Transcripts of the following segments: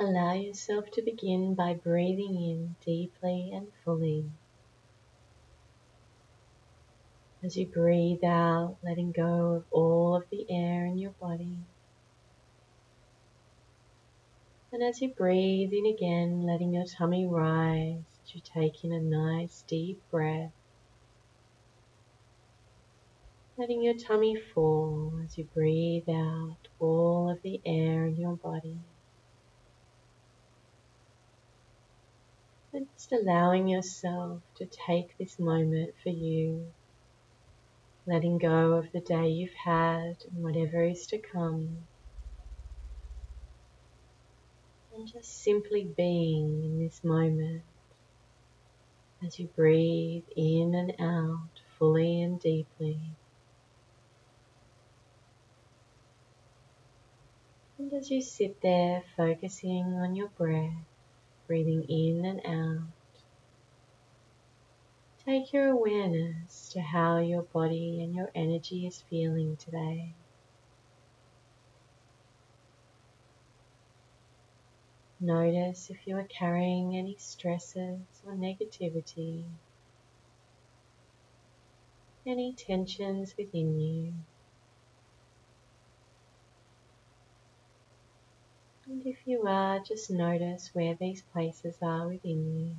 Allow yourself to begin by breathing in deeply and fully. As you breathe out, letting go of all of the air in your body. And as you breathe in again, letting your tummy rise, you take in a nice deep breath. Letting your tummy fall as you breathe out all of the air in your body. And just allowing yourself to take this moment for you, letting go of the day you've had and whatever is to come. And just simply being in this moment as you breathe in and out fully and deeply. And as you sit there focusing on your breath, breathing in and out, take your awareness to how your body and your energy is feeling today. Notice if you are carrying any stresses or negativity, any tensions within you. And if you are, just notice where these places are within you.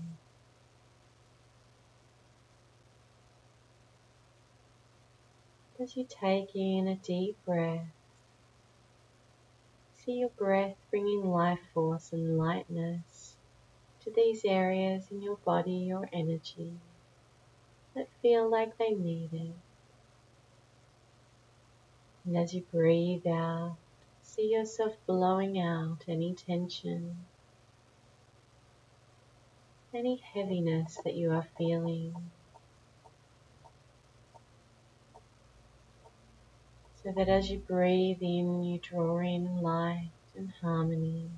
As you take in a deep breath, see your breath bringing life force and lightness to these areas in your body or energy that feel like they need it. And as you breathe out, see yourself blowing out any tension, any heaviness that you are feeling. So that as you breathe in, you draw in light and harmony.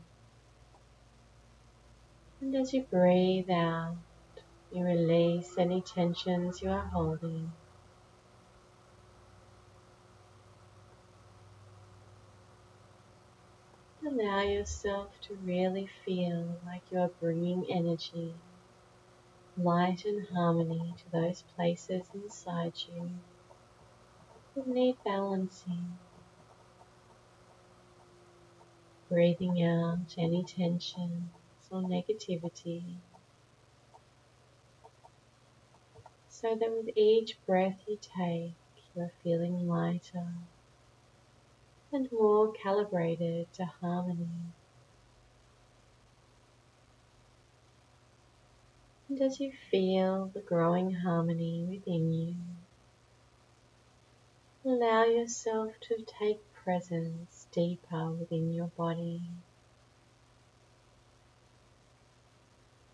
And as you breathe out, you release any tensions you are holding. Allow yourself to really feel like you are bringing energy, light and harmony to those places inside you that need balancing. Breathing out any tensions or negativity so that with each breath you take, you are feeling lighter and more calibrated to harmony. And as you feel the growing harmony within you, allow yourself to take presence deeper within your body.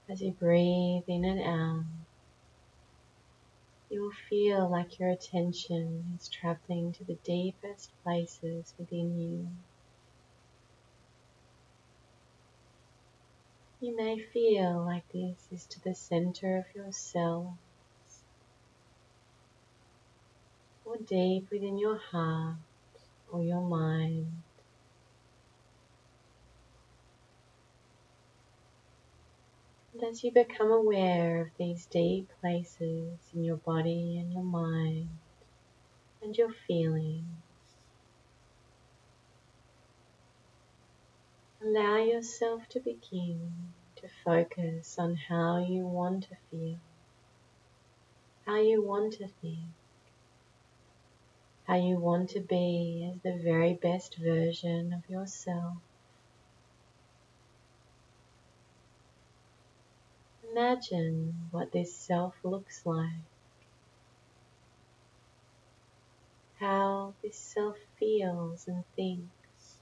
As you breathe in and out, you will feel like your attention is traveling to the deepest places within you. You may feel like this is to the center of your cells or deep within your heart or your mind. And as you become aware of these deep places in your body and your mind and your feelings, allow yourself to begin to focus on how you want to feel, how you want to think, how you want to be as the very best version of yourself. Imagine what this self looks like, how this self feels and thinks.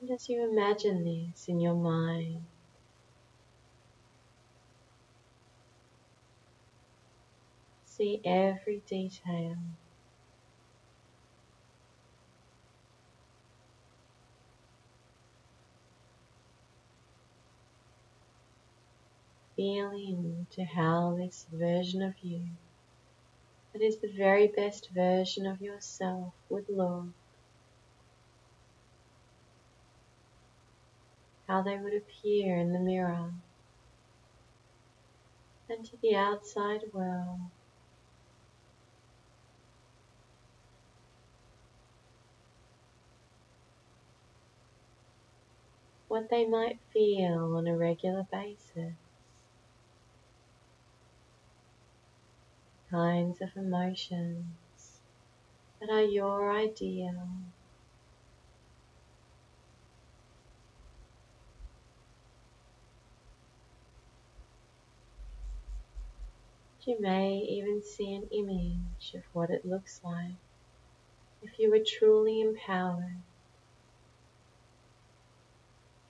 And as you imagine this in your mind, see every detail feeling into how this version of you that is the very best version of yourself would look, how they would appear in the mirror and to the outside world. What they might feel on a regular basis. Kinds of emotions that are your ideal. You may even see an image of what it looks like if you were truly empowered,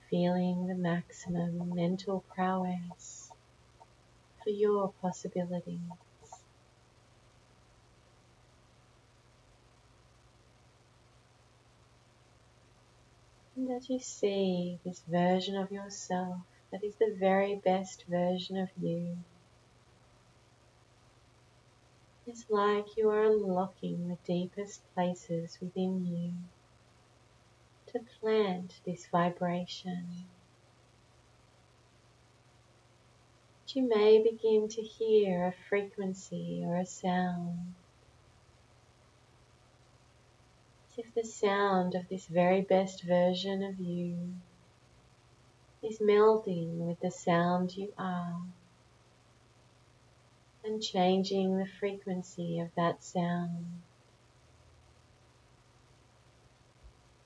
feeling the maximum mental prowess for your possibilities. And as you see this version of yourself that is the very best version of you, it's like you are unlocking the deepest places within you to plant this vibration. You may begin to hear a frequency or a sound as if the sound of this very best version of you is melding with the sound you are and changing the frequency of that sound.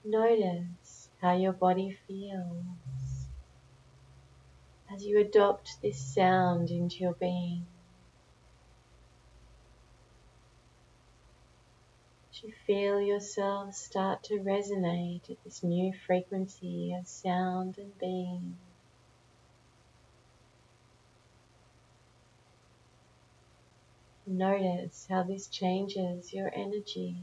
Notice how your body feels as you adopt this sound into your being. You feel yourself start to resonate at this new frequency of sound and being. Notice how this changes your energy.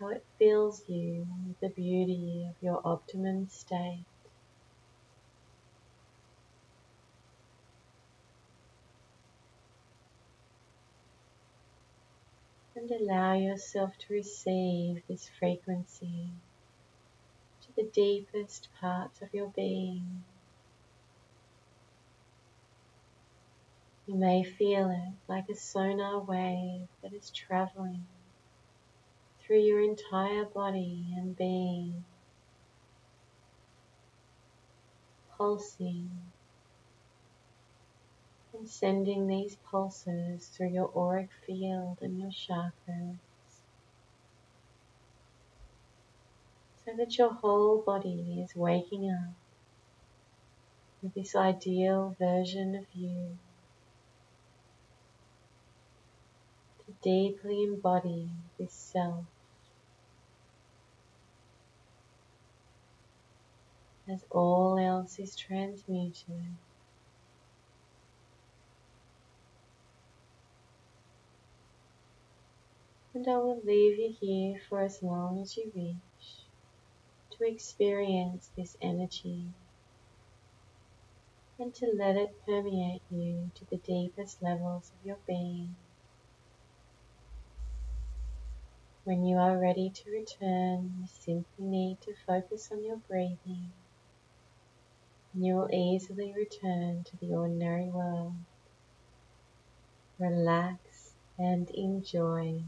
How it fills you with the beauty of your optimum state. And allow yourself to receive this frequency to the deepest parts of your being. You may feel it like a sonar wave that is traveling through your entire body and being, pulsing and sending these pulses through your auric field and your chakras. So that your whole body is waking up with this ideal version of you. To deeply embody this self. As all else is transmuted. And I will leave you here for as long as you wish to experience this energy and to let it permeate you to the deepest levels of your being. When you are ready to return, you simply need to focus on your breathing you will easily return to the ordinary world. Relax and enjoy.